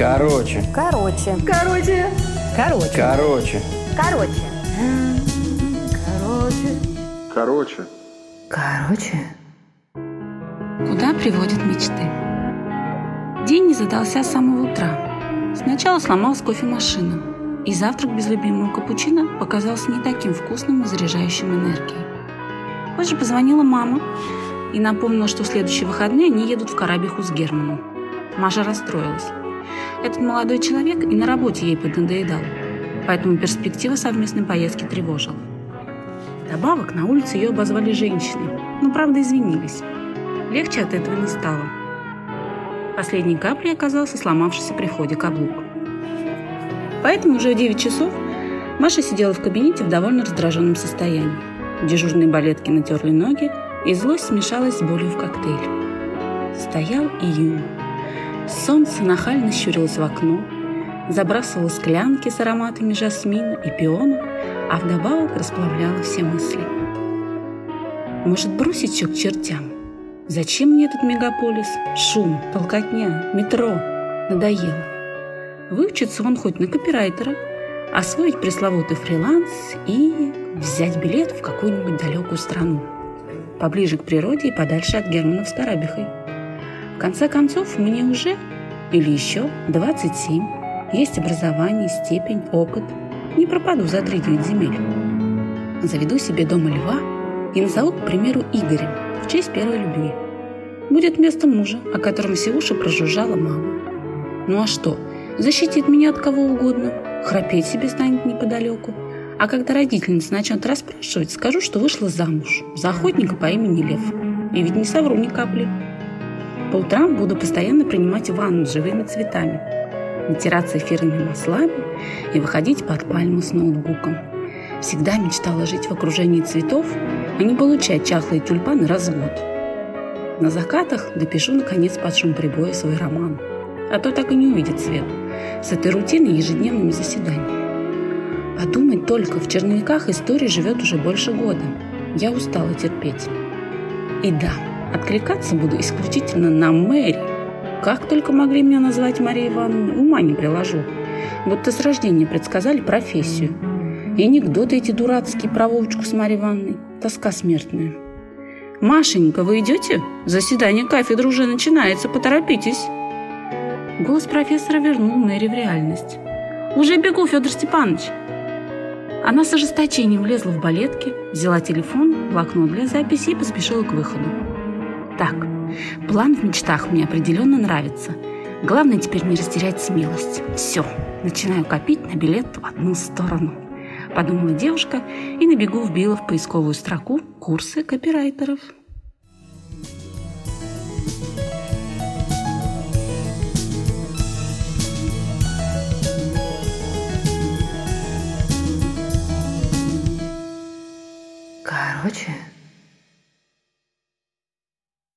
Короче. Короче. Короче. Короче. Короче. Короче. Короче. Короче. Короче. Куда приводят мечты? День не задался с самого утра. Сначала сломалась кофемашина, и завтрак без любимого капучино показался не таким вкусным и заряжающим энергией. Позже позвонила мама и напомнила, что в следующие выходные они едут в Карабиху с Германом. Маша расстроилась. Этот молодой человек и на работе ей поднадоедал, поэтому перспектива совместной поездки тревожила. Добавок на улице ее обозвали женщиной, но правда извинились. Легче от этого не стало. Последней каплей оказался сломавшийся при входе каблук. Поэтому уже в 9 часов Маша сидела в кабинете в довольно раздраженном состоянии. Дежурные балетки натерли ноги, и злость смешалась с болью в коктейль. Стоял июнь. Солнце нахально щурилось в окно, забрасывало склянки с ароматами жасмина и пиона, а вдобавок расплавляло все мысли. Может, бросить все к чертям? Зачем мне этот мегаполис? Шум, толкотня, метро. Надоело. Выучиться он хоть на копирайтера, освоить пресловутый фриланс и взять билет в какую-нибудь далекую страну. Поближе к природе и подальше от Германа с Карабихой. Конце концов, мне уже, или еще, 27. Есть образование, степень, опыт. Не пропаду за 3-9 земель. Заведу себе дома льва и назову, к примеру, Игорем, в честь первой любви. Будет место мужа, о котором все уши прожужжала мама. Ну а что, защитит меня от кого угодно, храпеть себе станет неподалеку. А когда родительница начнет расспрашивать, скажу, что вышла замуж за охотника по имени Лев. И ведь не совру ни капли. По утрам буду постоянно принимать ванну с живыми цветами, натираться эфирными маслами и выходить под пальму с ноутбуком. Всегда мечтала жить в окружении цветов, а не получать чахлые тюльпаны раз в год. На закатах допишу, наконец, под шум прибоя свой роман. А то так и не увидит свет с этой рутиной ежедневными заседаниями. Подумать только, в черновиках истории живет уже больше года. Я устала терпеть. И да, откликаться буду исключительно на Мэри. Как только могли меня назвать Мария Ивановна, ума не приложу. Будто с рождения предсказали профессию. И анекдоты эти дурацкие про Вовочку с Марьей Ивановной. Тоска смертная. «Машенька, вы идете? Заседание кафедры уже начинается, поторопитесь!» Голос профессора вернул Мэри в реальность. «Уже бегу, Федор Степанович!» Она с ожесточением влезла в балетки, взяла телефон, блокнот для записи и поспешила к выходу. Так, план в мечтах мне определенно нравится. Главное теперь не растерять смелость. Все, начинаю копить на билет в одну сторону. Подумала девушка и на бегу вбила в поисковую строку курсы копирайтеров. Короче.